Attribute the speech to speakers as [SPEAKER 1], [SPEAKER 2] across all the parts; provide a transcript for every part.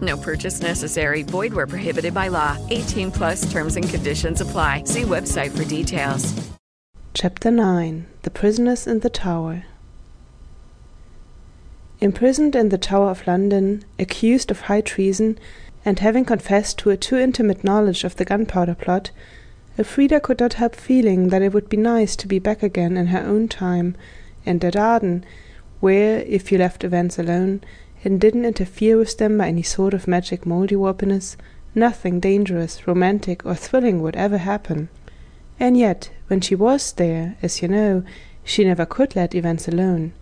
[SPEAKER 1] No purchase necessary. Void where prohibited by law. 18 plus terms and conditions apply. See website for details.
[SPEAKER 2] Chapter 9 The Prisoners in the Tower Imprisoned in the Tower of London, accused of high treason, and having confessed to a too intimate knowledge of the gunpowder plot, Elfrida could not help feeling that it would be nice to be back again in her own time, and at Arden, where, if you left events alone, and didn't interfere with them by any sort of magic Mouldiwarpiness, nothing dangerous, romantic, or thrilling would ever happen. And yet, when she was there, as you know, she never could let events alone.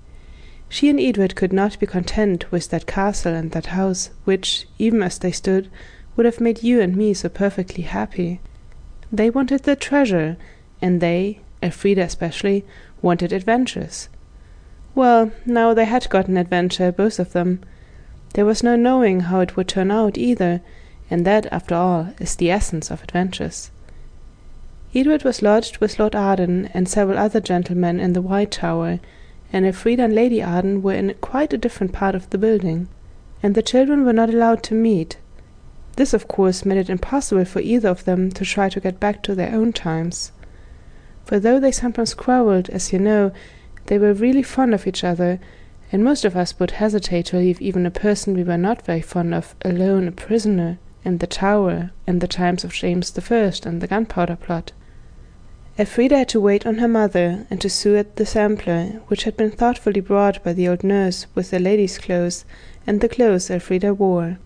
[SPEAKER 2] She and Edred could not be content with that castle and that house, which, even as they stood, would have made you and me so perfectly happy. They wanted the treasure, and they, Elfrida especially, wanted adventures. Well, now they had got an adventure, both of them. There was no knowing how it would turn out either, and that, after all, is the essence of adventures. Edred was lodged with Lord Arden and several other gentlemen in the White Tower, and Elfrida and Lady Arden were in quite a different part of the building, and the children were not allowed to meet. This, of course, made it impossible for either of them to try to get back to their own times. For though they sometimes quarrelled, as you know, they were really fond of each other, and most of us would hesitate to leave even a person we were not very fond of alone a prisoner in the Tower in the times of James First and the Gunpowder Plot. Elfrida had to wait on her mother, and to sew at the sampler, which had been thoughtfully brought by the old nurse with the lady's clothes and the clothes Elfrida wore.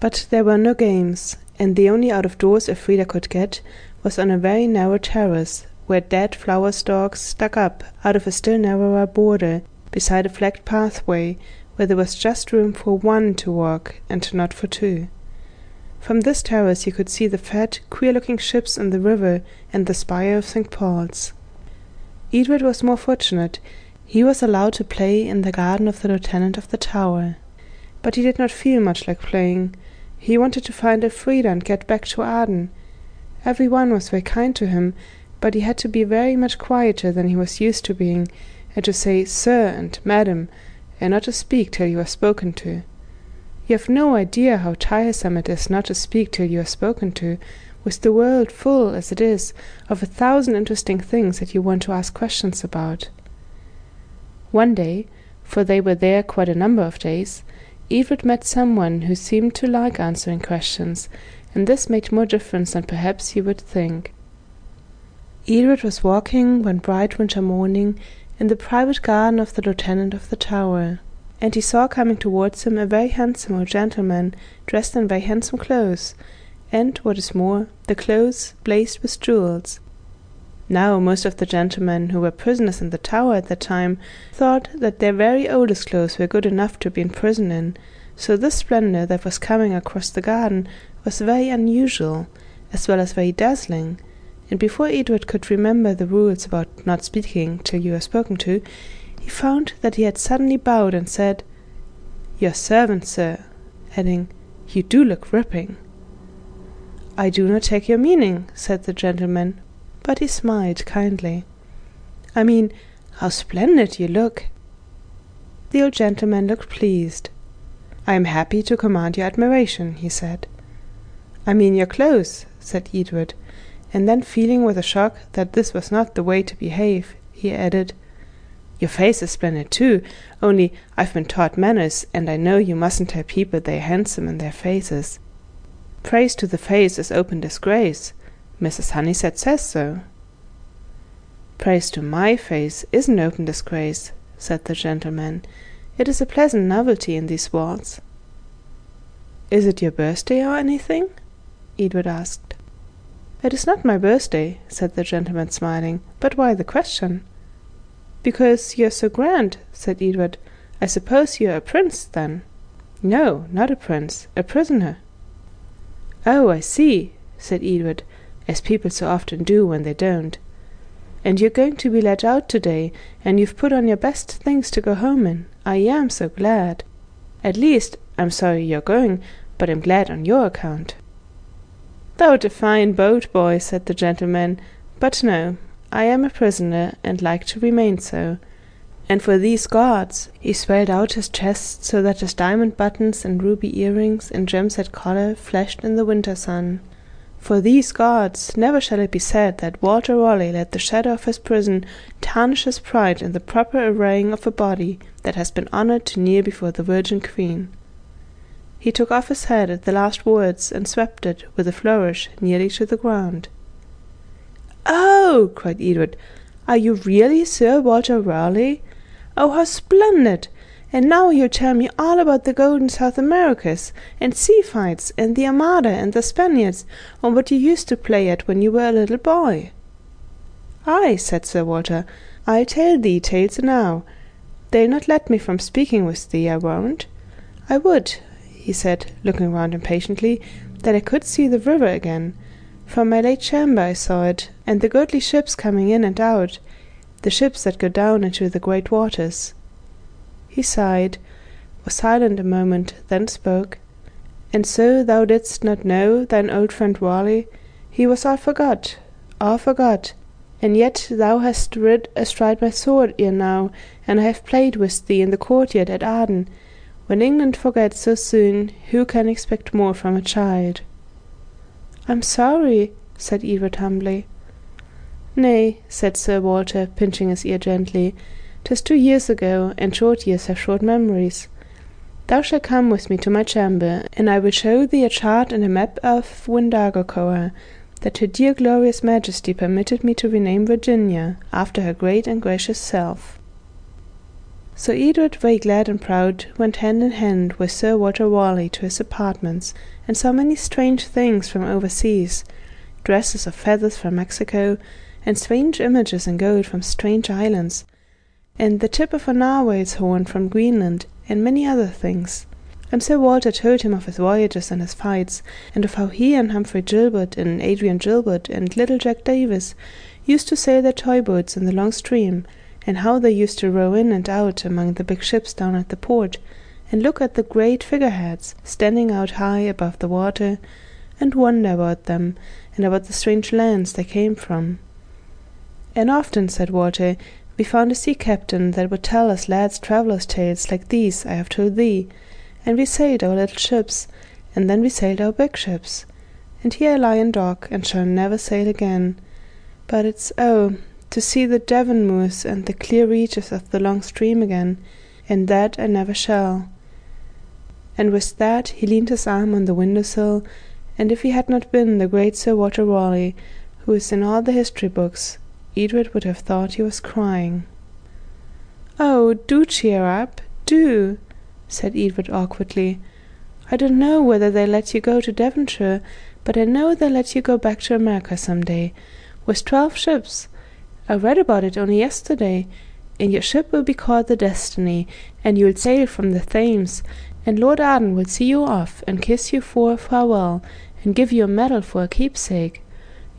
[SPEAKER 2] But there were no games, and the only out of doors Elfrida could get was on a very narrow terrace where dead flower stalks stuck up out of a still narrower border beside a flagged pathway where there was just room for one to walk and not for two. From this terrace you could see the fat, queer-looking ships in the river and the spire of St. Paul's. Edred was more fortunate. He was allowed to play in the garden of the lieutenant of the tower. But he did not feel much like playing. He wanted to find Elfrida and get back to Arden. Every one was very kind to him, but he had to be very much quieter than he was used to being, and to say sir and madam, and not to speak till you were spoken to. You have no idea how tiresome it is not to speak till you are spoken to, with the world full, as it is, of a thousand interesting things that you want to ask questions about. One day, for they were there quite a number of days, Edred met someone who seemed to like answering questions, and this made more difference than perhaps you would think. Edred was walking one bright winter morning in the private garden of the lieutenant of the tower, and he saw coming towards him a very handsome old gentleman dressed in very handsome clothes, and, what is more, the clothes blazed with jewels. Now most of the gentlemen who were prisoners in the tower at that time thought that their very oldest clothes were good enough to be in prison in, so this splendour that was coming across the garden was very unusual, as well as very dazzling and before Edred could remember the rules about not speaking till you are spoken to, he found that he had suddenly bowed and said, Your servant, sir, adding, You do look ripping. I do not take your meaning, said the gentleman, but he smiled kindly. I mean, how splendid you look. The old gentleman looked pleased. I am happy to command your admiration, he said. I mean your clothes, said Edred, and then feeling with a shock that this was not the way to behave, he added, Your face is splendid too, only I've been taught manners, and I know you mustn't tell people they're handsome in their faces. Praise to the face is open disgrace. Mrs. Honeysett says so. Praise to my face isn't open disgrace, said the gentleman. It is a pleasant novelty in these walls. Is it your birthday or anything? Edred asked. It is not my birthday, said the gentleman, smiling. But why the question? Because you are so grand, said Edred. I suppose you are a prince, then? No, not a prince, a prisoner. Oh, I see, said Edred, as people so often do when they don't. And you're going to be let out today, and you've put on your best things to go home in. I am so glad. At least, I'm sorry you're going, but I'm glad on your account. Thou'rt a fine boat boy, said the gentleman, but no, I am a prisoner, and like to remain so. And for these guards, he swelled out his chest so that his diamond buttons and ruby earrings and gem-set collar flashed in the winter sun. For these guards, never shall it be said that Walter Raleigh let the shadow of his prison tarnish his pride in the proper arraying of a body that has been honored to kneel before the Virgin Queen. He took off his hat at the last words and swept it, with a flourish, nearly to the ground. "Oh!" cried Edred, "are you really Sir Walter Raleigh? Oh, how splendid! And now you'll tell me all about the golden South Americas, and sea fights, and the Armada and the Spaniards, and what you used to play at when you were a little boy." "Ay," said Sir Walter, "I'll tell thee tales enow. They'll not let me from speaking with thee, I won't. I would he said, looking round impatiently, that I could see the river again. From my late chamber I saw it, and the goodly ships coming in and out, the ships that go down into the great waters. He sighed, was silent a moment, then spoke. And so thou didst not know thine old friend Raleigh? He was all forgot, all forgot, and yet thou hast rid astride my sword ere now, and I have played with thee in the courtyard at Arden, when England forgets so soon, who can expect more from a child? I'm sorry, said Edred humbly. Nay, said Sir Walter, pinching his ear gently, tis two years ago, and short years have short memories. Thou shalt come with me to my chamber, and I will show thee a chart and a map of Wingandacoa, that her dear glorious majesty permitted me to rename Virginia, after her great and gracious self. So Edred, very glad and proud, went hand in hand with Sir Walter Raleigh to his apartments, and saw many strange things from overseas dresses of feathers from Mexico, and strange images in gold from strange islands, and the tip of a narwhal's horn from Greenland, and many other things. And Sir Walter told him of his voyages and his fights, and of how he and Humphrey Gilbert and Adrian Gilbert and little Jack Davis used to sail their toy boats in the long stream and how they used to row in and out among the big ships down at the port, and look at the great figureheads standing out high above the water, and wonder about them, and about the strange lands they came from. And often, said Walter, we found a sea captain that would tell us lads' travellers' tales like these I have told thee, and we sailed our little ships, and then we sailed our big ships. And here I lie in dock, and shall never sail again. But it's oh, to see the Devon moors and the clear reaches of the long stream again, and that I never shall. And with that he leaned his arm on the window sill, and if he had not been the great Sir Walter Raleigh, who is in all the history books, Edred would have thought he was crying. Oh, do cheer up, do, said Edred awkwardly. I don't know whether they let you go to Devonshire, but I know they let you go back to America some day, with twelve ships, I read about it only yesterday, and your ship will be called the Destiny, and you'll sail from the Thames, and Lord Arden will see you off and kiss you for a farewell, and give you a medal for a keepsake.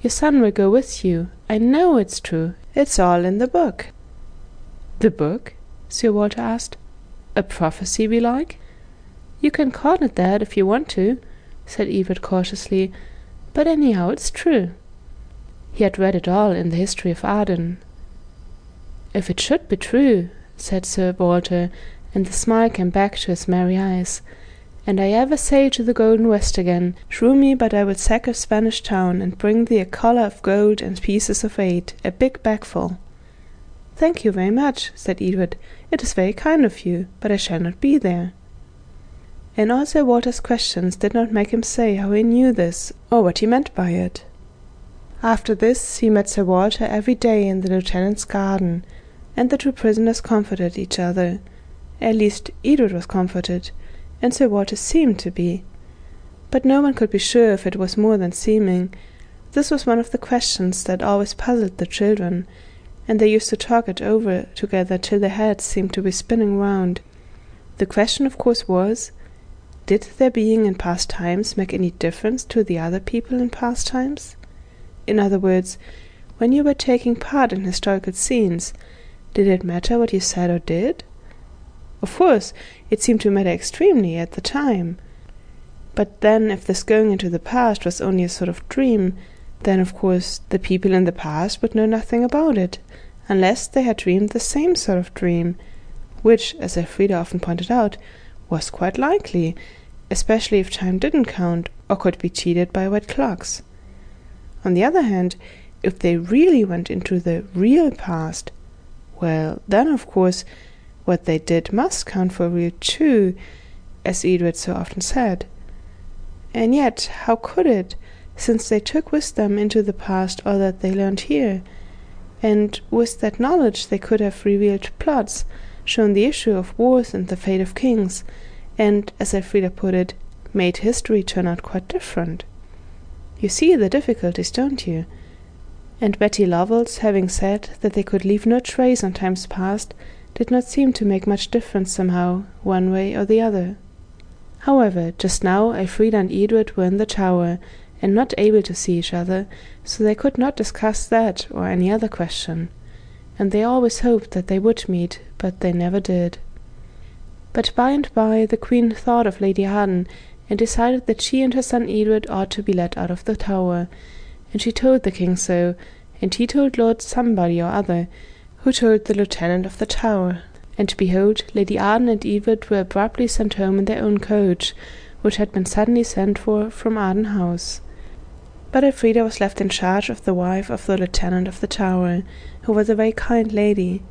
[SPEAKER 2] Your son will go with you. I know it's true. It's all in the book. The book? Sir Walter asked. A prophecy, belike? You can call it that if you want to, said Edred cautiously, but anyhow it's true. He had read it all in the history of Arden. If it should be true, said Sir Walter, and the smile came back to his merry eyes, and I ever sail to the golden west again, shrew me but I will sack a Spanish town, and bring thee a collar of gold and pieces of eight, a big bagful. Thank you very much, said Edred. It is very kind of you, but I shall not be there. And all Sir Walter's questions did not make him say how he knew this, or what he meant by it. After this he met Sir Walter every day in the lieutenant's garden, and the two prisoners comforted each other. At least Edred was comforted, and Sir Walter seemed to be. But no one could be sure if it was more than seeming. This was one of the questions that always puzzled the children, and they used to talk it over together till their heads seemed to be spinning round. The question, of course, was did their being in past times make any difference to the other people in past times? In other words, when you were taking part in historical scenes, did it matter what you said or did? Of course, it seemed to matter extremely at the time. But then, if this going into the past was only a sort of dream, then of course the people in the past would know nothing about it, unless they had dreamed the same sort of dream, which, as Elfrida often pointed out, was quite likely, especially if time didn't count or could be cheated by wet clocks. On the other hand, if they really went into the real past, well, then of course what they did must count for real too, as Edred so often said. And yet, how could it, since they took with them into the past all that they learned here? And with that knowledge they could have revealed plots, shown the issue of wars and the fate of kings, and, as Elfrida put it, made history turn out quite different. You see the difficulties, don't you? And Betty Lovell's having said that they could leave no trace on times past did not seem to make much difference somehow, one way or the other. However, just now Elfrida and Edred were in the tower, and not able to see each other, so they could not discuss that or any other question. And they always hoped that they would meet, but they never did. But by and by the Queen thought of Lady Arden and decided that she and her son Edred ought to be let out of the tower, and she told the king so, and he told Lord Somebody or other, who told the lieutenant of the tower. And behold, Lady Arden and Edred were abruptly sent home in their own coach, which had been suddenly sent for from Arden House. But Elfrida was left in charge of the wife of the lieutenant of the tower, who was a very kind lady.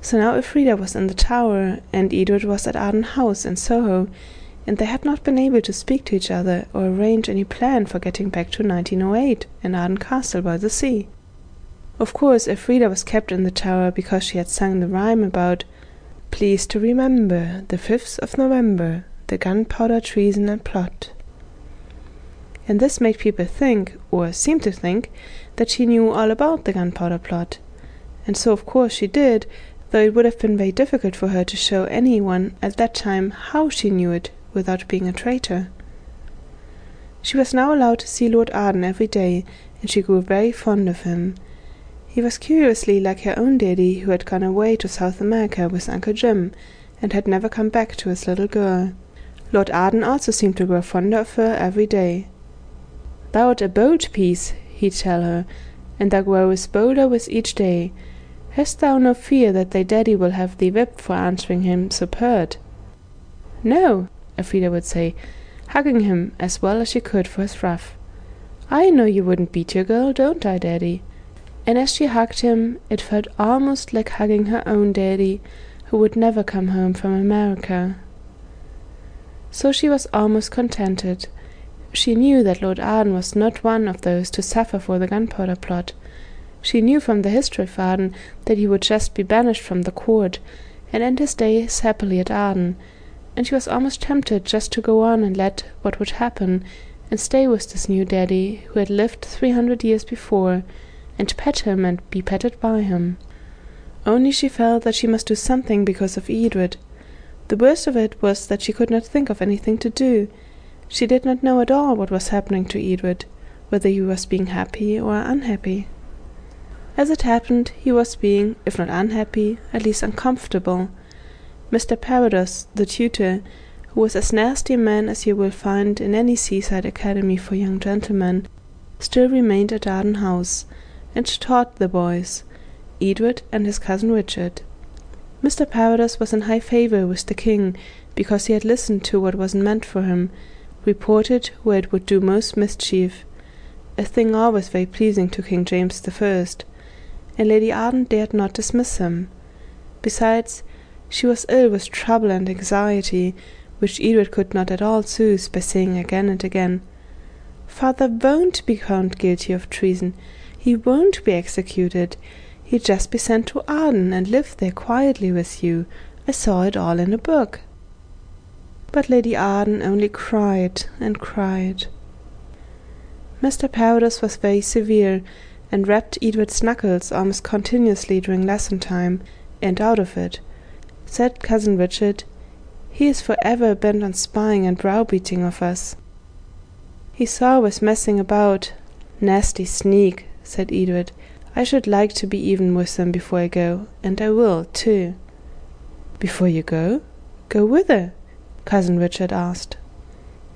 [SPEAKER 2] So now Elfrida was in the tower, and Edred was at Arden House in Soho, and they had not been able to speak to each other or arrange any plan for getting back to 1908 in Arden Castle by the sea. Of course, Elfrida was kept in the tower because she had sung the rhyme about Please to remember the 5th of November, the gunpowder treason and plot. And this made people think, or seem to think, that she knew all about the gunpowder plot. And so, of course, she did, though it would have been very difficult for her to show anyone at that time how she knew it without being a traitor. She was now allowed to see Lord Arden every day, and she grew very fond of him. He was curiously like her own daddy, who had gone away to South America with Uncle Jim, and had never come back to his little girl. Lord Arden also seemed to grow fonder of her every day. Thou'rt a bold piece, he'd tell her, and thou growest bolder with each day. Hast thou no fear that thy daddy will have thee whipped for answering him so pert? No, Elfrida would say, hugging him as well as she could for his ruff. I know you wouldn't beat your girl, don't I, Daddy? And as she hugged him, it felt almost like hugging her own daddy, who would never come home from America. So she was almost contented. She knew that Lord Arden was not one of those to suffer for the gunpowder plot. She knew from the history of Arden that he would just be banished from the court, and end his days happily at Arden, and she was almost tempted just to go on and let what would happen, and stay with this new daddy who had lived three hundred years before, and pet him and be petted by him. Only she felt that she must do something because of Edred. The worst of it was that she could not think of anything to do. She did not know at all what was happening to Edred, whether he was being happy or unhappy. As it happened, he was being, if not unhappy, at least uncomfortable Mr. Parados, the tutor, who was as nasty a man as you will find in any seaside academy for young gentlemen, still remained at Arden House, and taught the boys, Edred and his cousin Richard. Mr. Parados was in high favour with the king because he had listened to what wasn't meant for him, reported where it would do most mischief, a thing always very pleasing to King James the First, and Lady Arden dared not dismiss him. Besides, she was ill with trouble and anxiety, which Edred could not at all soothe by saying again and again, Father won't be found guilty of treason. He won't be executed. He'll just be sent to Arden and live there quietly with you. I saw it all in a book. But Lady Arden only cried and cried. Mr. Parados was very severe, and rapped Edred's knuckles almost continuously during lesson time, and out of it. Said Cousin Richard, He is for ever bent on spying and browbeating of us. He's always messing about. Nasty sneak, said Edred. I should like to be even with them before I go, and I will, too. Before you go? Go whither? Cousin Richard asked.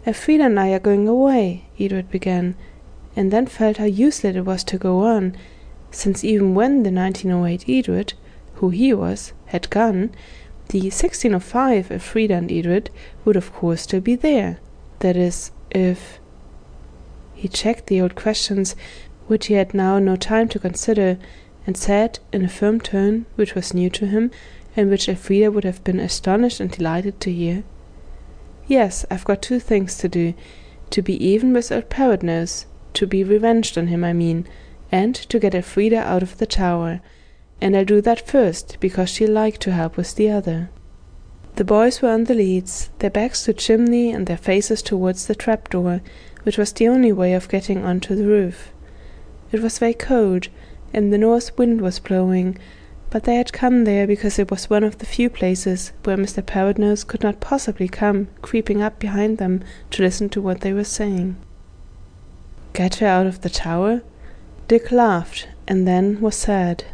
[SPEAKER 2] Elfrida and I are going away, Edred began, and then felt how useless it was to go on, since even when the 1908 Edred, who he was, had gone, the 1605 Elfrida and Edred would of course still be there. That is, if. He checked the old questions, which he had now no time to consider, and said, in a firm tone which was new to him, and which Elfrida would have been astonished and delighted to hear, Yes, I've got two things to do to be even with old Parrotnose, to be revenged on him, I mean, and to get Elfrida out of the tower, and I'll do that first, because she'll like to help with the other. The boys were on the leads, their backs to chimney and their faces towards the trap-door, which was the only way of getting on to the roof. It was very cold, and the north wind was blowing, but they had come there because it was one of the few places where Mr. Parrotnose could not possibly come creeping up behind them to listen to what they were saying. Get her out of the tower? Dick laughed, and then was sad.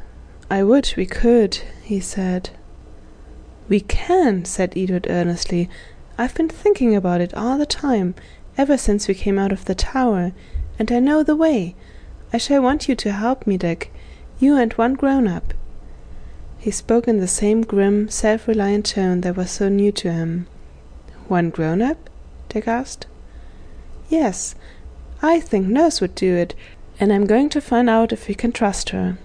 [SPEAKER 2] I would we could, he said. We can, said Edred earnestly. I've been thinking about it all the time, ever since we came out of the tower, and I know the way. I shall want you to help me, Dick, you and one grown up. He spoke in the same grim, self reliant tone that was so new to him. One grown up? Dick asked. Yes, I think Nurse would do it, and I'm going to find out if we can trust her.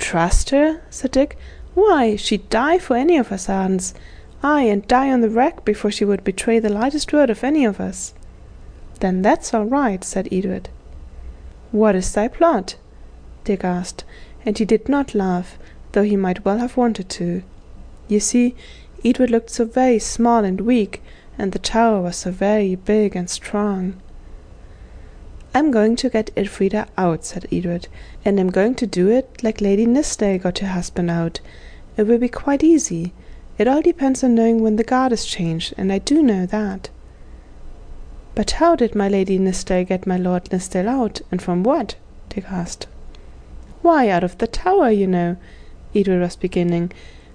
[SPEAKER 2] Trust her? said Dick. Why, she'd die for any of us Ardens. Ay, and die on the rack before she would betray the lightest word of any of us. Then that's all right, said Edred. What is thy plot? Dick asked, and he did not laugh, though he might well have wanted to. You see, Edred looked so very small and weak, and the tower was so very big and strong. I'm going to get Elfrida out, said Edred, and I'm going to do it like Lady Nithsdale got her husband out. It will be quite easy. It all depends on knowing when the guard is changed, and I do know that. But how did my Lady Nithsdale get my Lord Nithsdale out, and from what? Dick asked. Why, out of the tower, you know, Edred was beginning,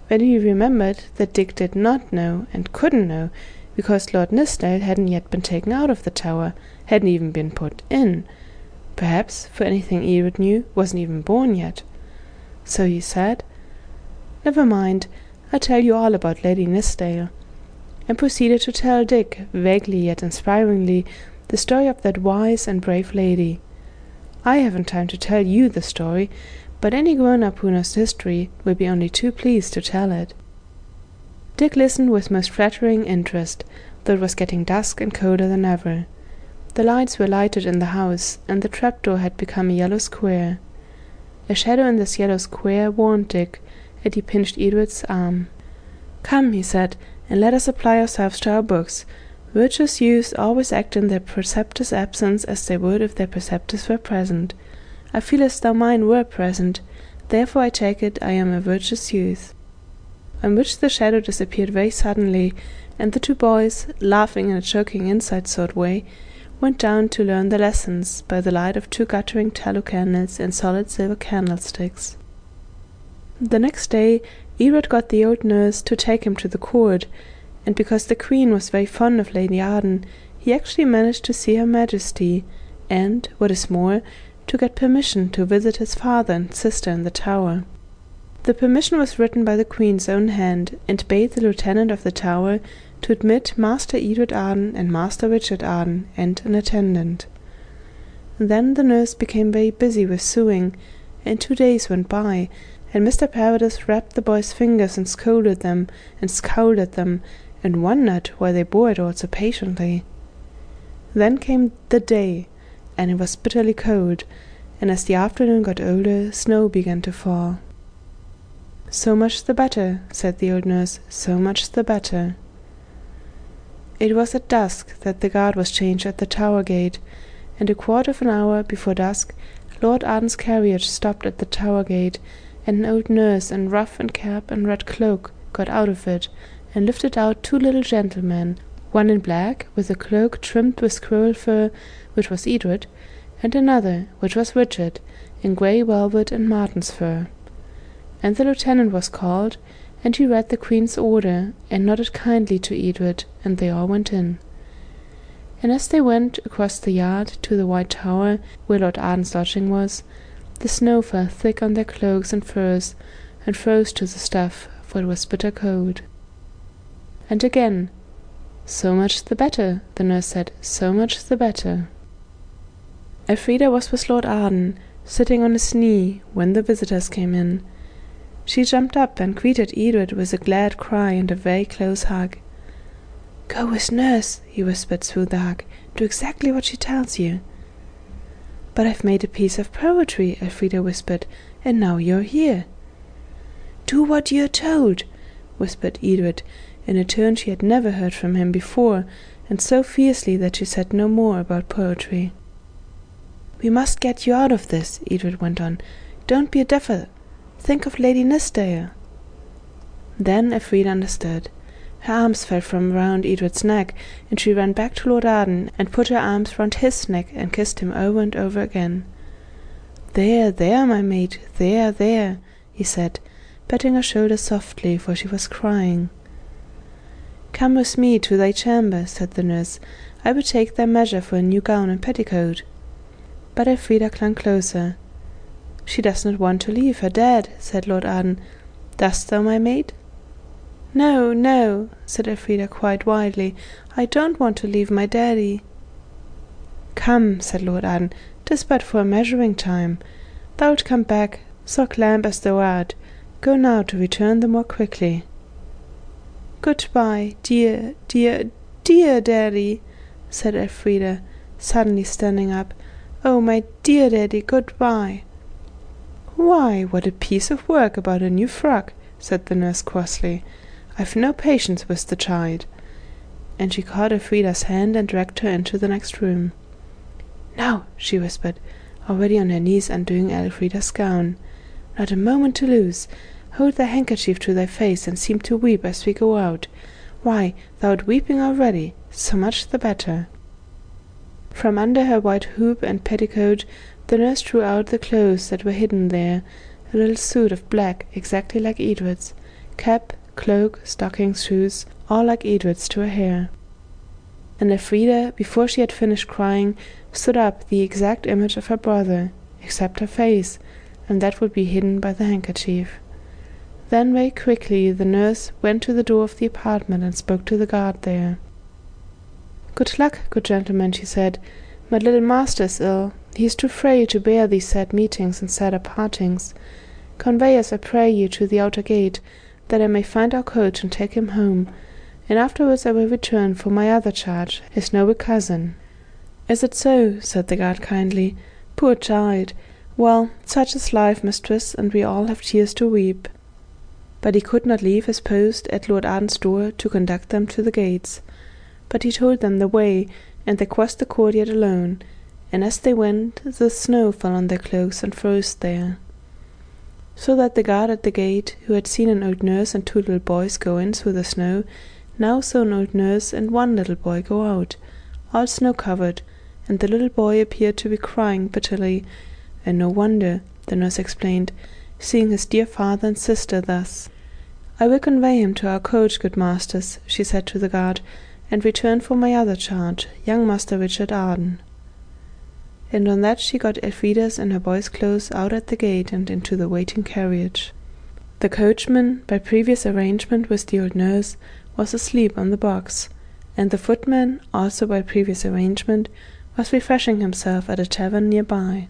[SPEAKER 2] when he remembered that Dick did not know and couldn't know, because Lord Nithsdale hadn't yet been taken out of the tower, hadn't even been put in. Perhaps, for anything Edred knew, wasn't even born yet. So he said, Never mind, I'll tell you all about Lady Nithsdale, and proceeded to tell Dick, vaguely yet inspiringly, the story of that wise and brave lady. I haven't time to tell you the story, but any grown-up who knows history will be only too pleased to tell it. Dick listened with most flattering interest, though it was getting dusk and colder than ever. The lights were lighted in the house, and the trap-door had become a yellow square. A shadow in this yellow square warned Dick, and he pinched Edred's arm. Come, he said, and let us apply ourselves to our books. Virtuous youths always act in their preceptor's absence as they would if their preceptors were present. I feel as though mine were present, therefore I take it I am a virtuous youth. On which the shadow disappeared very suddenly, and the two boys, laughing in a choking inside sort way, went down to learn their lessons by the light of two guttering tallow candles and solid silver candlesticks. The next day Edred got the old nurse to take him to the court, and because the queen was very fond of Lady Arden, he actually managed to see her majesty, and, what is more, to get permission to visit his father and sister in the tower. The permission was written by the queen's own hand, and bade the lieutenant of the tower to admit Master Edred Arden and Master Richard Arden and an attendant. Then the nurse became very busy with sewing, and two days went by, and Mr. Parados rapped the boys' fingers and scolded them and scowled at them, and wondered why they bore it all so patiently. Then came the day, and it was bitterly cold, and as the afternoon got older, snow began to fall. So much the better, said the old nurse, so much the better. It was at dusk that the guard was changed at the tower gate, and a quarter of an hour before dusk Lord Arden's carriage stopped at the tower gate, and an old nurse in ruff and cap and red cloak got out of it, and lifted out two little gentlemen, one in black, with a cloak trimmed with squirrel fur, which was Edred, and another, which was Richard, in grey velvet and marten's fur. And the lieutenant was called, and he read the Queen's order, and nodded kindly to Edred, and they all went in. And as they went across the yard to the White Tower, where Lord Arden's lodging was, the snow fell thick on their cloaks and furs, and froze to the stuff, for it was bitter cold. And again, so much the better, the nurse said, so much the better. Elfrida was with Lord Arden, sitting on his knee, when the visitors came in. She jumped up and greeted Edred with a glad cry and a very close hug. Go with nurse, he whispered through the hug. Do exactly what she tells you. But I've made a piece of poetry, Elfrida whispered, and now you're here. Do what you're told, whispered Edred, in a tone she had never heard from him before, and so fiercely that she said no more about poetry. We must get you out of this, Edred went on. Don't be a duffer. Think of Lady Nithsdale. Then Elfrida understood. Her arms fell from round Edred's neck, and she ran back to Lord Arden and put her arms round his neck and kissed him over and over again. There, there, my mate, there, there, he said, patting her shoulder softly, for she was crying. Come with me to thy chamber, said the nurse. I will take thy measure for a new gown and petticoat. But Elfrida clung closer. She does not want to leave her dad, said Lord Arden. Dost thou, my maid? No, no, said Elfrida quite wildly. I don't want to leave my daddy. Come, said Lord Arden, tis but for a measuring time. Thou'lt come back, so clamp as thou art. Go now to return the more quickly. Goodbye, dear, dear, dear daddy, said Elfrida, suddenly standing up. Oh, my dear daddy, goodbye. Why, what a piece of work about a new frock, said the nurse crossly. I've no patience with the child. And she caught Elfrida's hand and dragged her into the next room. Now, she whispered, already on her knees undoing Elfrida's gown. Not a moment to lose. Hold thy handkerchief to thy face, and seem to weep as we go out. Why, thou'rt weeping already, so much the better. From under her white hoop and petticoat the nurse drew out the clothes that were hidden there, a little suit of black, exactly like Edred's, cap, cloak, stockings, shoes, all like Edred's to a hair. And Elfrida, before she had finished crying, stood up the exact image of her brother, except her face, and that would be hidden by the handkerchief. Then very quickly the nurse went to the door of the apartment and spoke to the guard there. Good luck, good gentlemen, she said. My little master is ill. He is too frail to bear these sad meetings and sadder partings. Convey us, I pray you, to the outer gate, that I may find our coach and take him home, and afterwards I will return for my other charge, his noble cousin. Is it so? said the guard kindly. Poor child! Well, such is life, mistress, and we all have tears to weep but he could not leave his post at Lord Arden's door to conduct them to the gates. But he told them the way, and they crossed the courtyard alone, and as they went the snow fell on their cloaks and froze there. So that the guard at the gate, who had seen an old nurse and two little boys go in through the snow, now saw an old nurse and one little boy go out, all snow covered, and the little boy appeared to be crying bitterly, and no wonder, the nurse explained, seeing his dear father and sister thus. I will convey him to our coach, good masters, she said to the guard, and return for my other charge, young Master Richard Arden. And on that she got Elfrida's and her boy's clothes out at the gate and into the waiting carriage. The coachman, by previous arrangement with the old nurse, was asleep on the box, and the footman, also by previous arrangement, was refreshing himself at a tavern near by.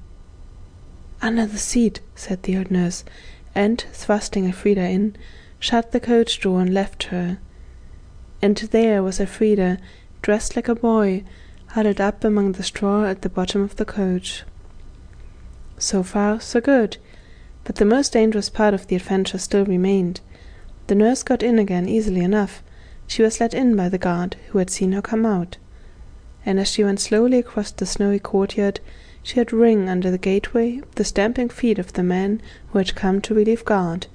[SPEAKER 2] Under the seat, said the old nurse, and, thrusting Elfrida in, shut the coach door and left her. And there was Elfrida, dressed like a boy, huddled up among the straw at the bottom of the coach. So far, so good, but the most dangerous part of the adventure still remained. The nurse got in again easily enough. She was let in by the guard, who had seen her come out. And as she went slowly across the snowy courtyard, she heard ring under the gateway the stamping feet of the men who had come to relieve guard,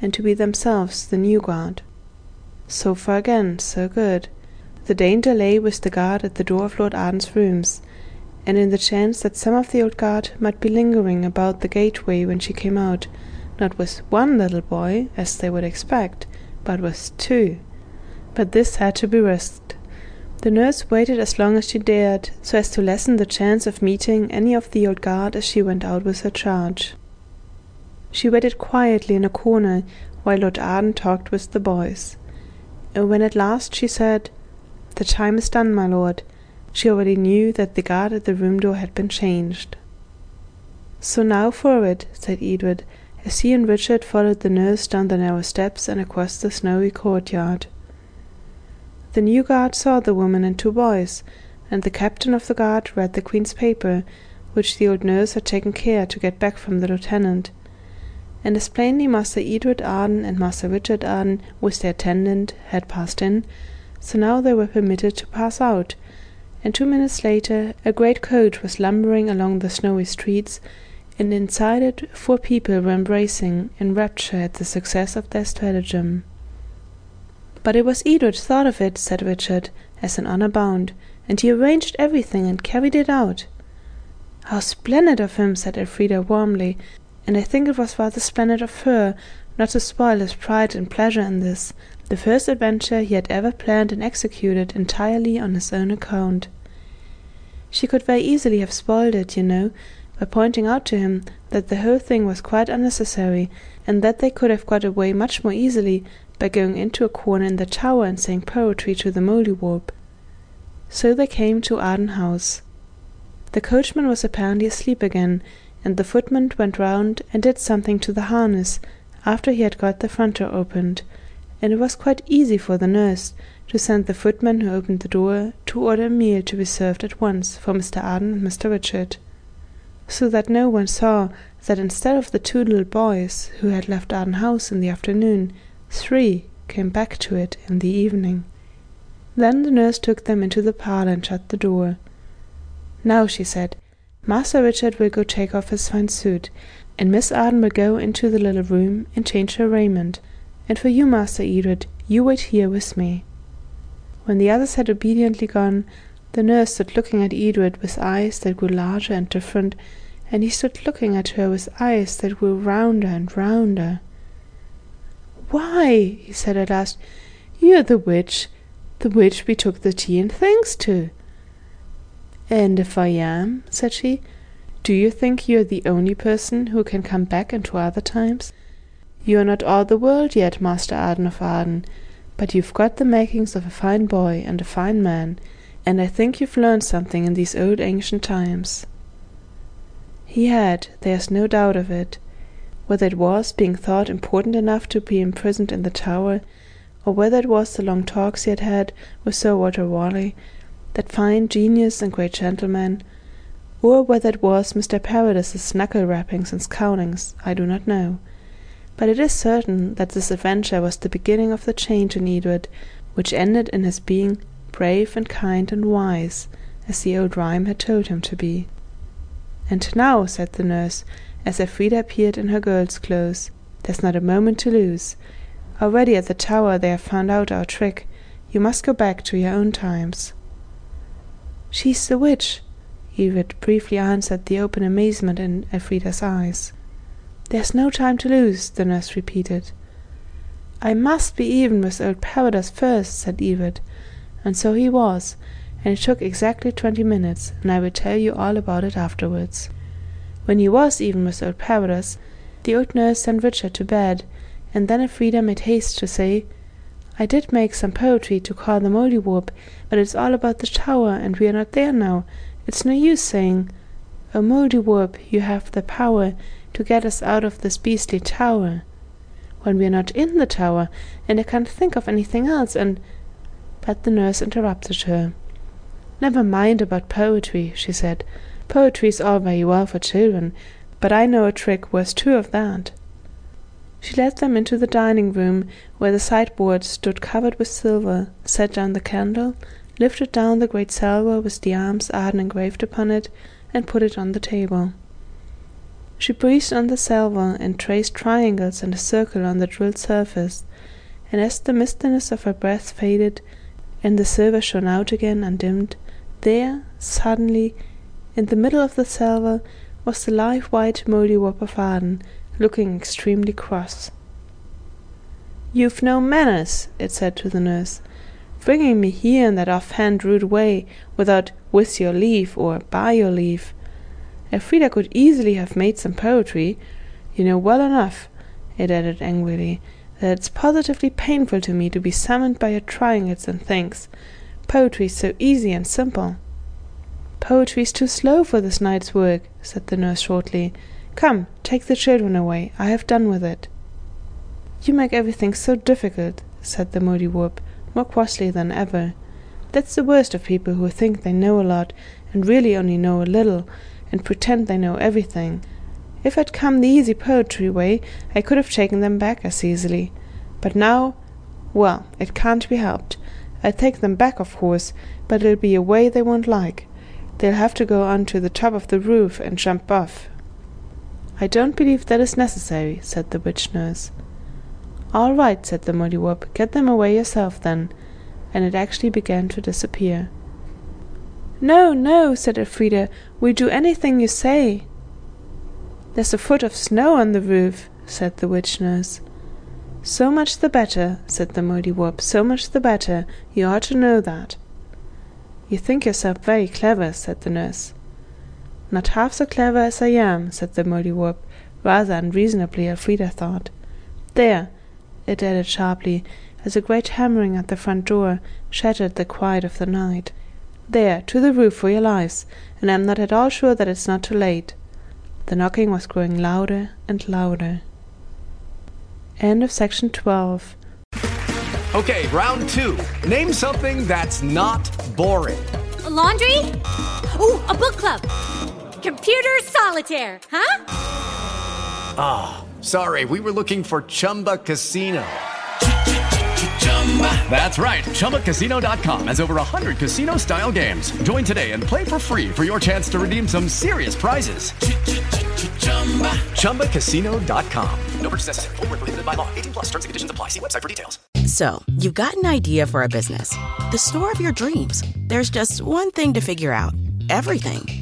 [SPEAKER 2] and to be themselves the new guard. So far again, so good. The danger lay with the guard at the door of Lord Arden's rooms, and in the chance that some of the old guard might be lingering about the gateway when she came out, not with one little boy, as they would expect, but with two. But this had to be risked. The nurse waited as long as she dared, so as to lessen the chance of meeting any of the old guard as she went out with her charge. She waited quietly in a corner while Lord Arden talked with the boys. When at last she said, The time is done, my lord, she already knew that the guard at the room door had been changed. So now forward," said Edred, as he and Richard followed the nurse down the narrow steps and across the snowy courtyard. The new guard saw the woman and two boys, and the captain of the guard read the Queen's paper, which the old nurse had taken care to get back from the lieutenant. And as plainly Master Edred Arden and Master Richard Arden, with their attendant, had passed in, so now they were permitted to pass out, and two minutes later a great coach was lumbering along the snowy streets, and inside it four people were embracing in rapture at the success of their stratagem. But it was Edred thought of it, said Richard, as an honor bound, and he arranged everything and carried it out. How splendid of him, said Elfrida warmly, and I think it was rather splendid of her not to spoil his pride and pleasure in this, the first adventure he had ever planned and executed entirely on his own account. She could very easily have spoiled it, you know, by pointing out to him that the whole thing was quite unnecessary, and that they could have got away much more easily by going into a corner in the tower and saying poetry to the Mouldiwarp. So they came to Arden House. The coachman was apparently asleep again, and the footman went round and did something to the harness after he had got the front door opened, and it was quite easy for the nurse to send the footman who opened the door to order a meal to be served at once for Mr. Arden and Mr. Richard, so that no one saw that instead of the two little boys who had left Arden House in the afternoon, three came back to it in the evening. Then the nurse took them into the parlour and shut the door. Now, she said, Master Richard will go take off his fine suit, and Miss Arden will go into the little room and change her raiment, and for you, Master Edred, you wait here with me. When the others had obediently gone, the nurse stood looking at Edred with eyes that grew larger and different, and he stood looking at her with eyes that grew rounder and rounder. Why, he said at last, you're the witch, the witch we took the tea and things to. And if I am, said she, do you think you're the only person who can come back into other times? You're not all the world yet, Master Arden of Arden, but you've got the makings of a fine boy and a fine man, and I think you've learned something in these old ancient times. He had, there's no doubt of it. Whether it was being thought important enough to be imprisoned in the tower, or whether it was the long talks he had had with Sir Walter Raleigh, that fine genius and great gentleman, or whether it was Mr. Parados's knuckle rappings and scowlings, I do not know but it is certain that this adventure was the beginning of the change in Edred, which ended in his being brave and kind and wise, as the old rhyme had told him to be. And now, said the nurse, as Elfrida appeared in her girl's clothes, there's not a moment to lose. Already at the tower they have found out our trick. You must go back to your own times. She's the witch, Edred briefly answered the open amazement in Elfrida's eyes. There's no time to lose, the nurse repeated. I must be even with old Parados first, said Edred, and so he was, and it took exactly twenty minutes, and I will tell you all about it afterwards. When he was even with old Parados, the old nurse sent Richard to bed, and then Elfrida made haste to say, I did make some poetry to call the Mouldiwarp, but it's all about the tower, and we are not there now. It's no use saying, O Mouldiwarp, you have the power to get us out of this beastly tower, when we are not in the tower, and I can't think of anything else, and But the nurse interrupted her. Never mind about poetry, she said. Poetry's all very well for children, but I know a trick worth two of that. She led them into the dining room, where the sideboard stood covered with silver, set down the candle, lifted down the great salver with the arms Arden engraved upon it, and put it on the table. She breathed on the salver and traced triangles and a circle on the drilled surface, and as the mistiness of her breath faded, and the silver shone out again undimmed, there, suddenly, in the middle of the salver, was the live white Mouldiwarp of Arden, looking extremely cross. You've no manners, it said to the nurse, bringing me here in that off-hand rude way, without with your leave or by your leave. Elfrida could easily have made some poetry. You know well enough, it added angrily, that it's positively painful to me to be summoned by your triangles and things. Poetry's so easy and simple. Poetry's too slow for this night's work, said the nurse shortly. Come, take the children away. I have done with it. You make everything so difficult, said the moody Mouldiwarp, more crossly than ever. That's the worst of people who think they know a lot and really only know a little, and pretend they know everything. If I'd come the easy poetry way, I could have taken them back as easily. But now, well, it can't be helped. I'd take them back, of course, but it'll be a way they won't like. They'll have to go on to the top of the roof and jump off. I don't believe that is necessary, said the witch nurse. All right, said the Mouldiwarp, get them away yourself then, and it actually began to disappear. No, no, said Elfrida, we'll do anything you say. There's a foot of snow on the roof, said the witch nurse. So much the better, said the Mouldiwarp, so much the better. You ought to know that. You think yourself very clever, said the nurse. Not half so clever as I am, said the Mouldiwarp, rather unreasonably, Elfrida thought. There, it added sharply, as a great hammering at the front door shattered the quiet of the night. There, to the roof for your lives, and I'm not at all sure that it's not too late. The knocking was growing louder and louder. End of section 12.
[SPEAKER 3] Okay, round two. Name something that's not boring.
[SPEAKER 4] A laundry? Ooh, a book club. Computer solitaire, huh?
[SPEAKER 3] Ah, oh, sorry, we were looking for Chumba Casino. That's right. ChumbaCasino.com has over 100 casino style games. Join today and play for free for your chance to redeem some serious prizes. ChumbaCasino.com. No purchase necessary. Full prohibited by law. 18 plus terms and conditions apply. See website for details.
[SPEAKER 5] So, you've got an idea for a business the store of your dreams. There's just one thing to figure out everything.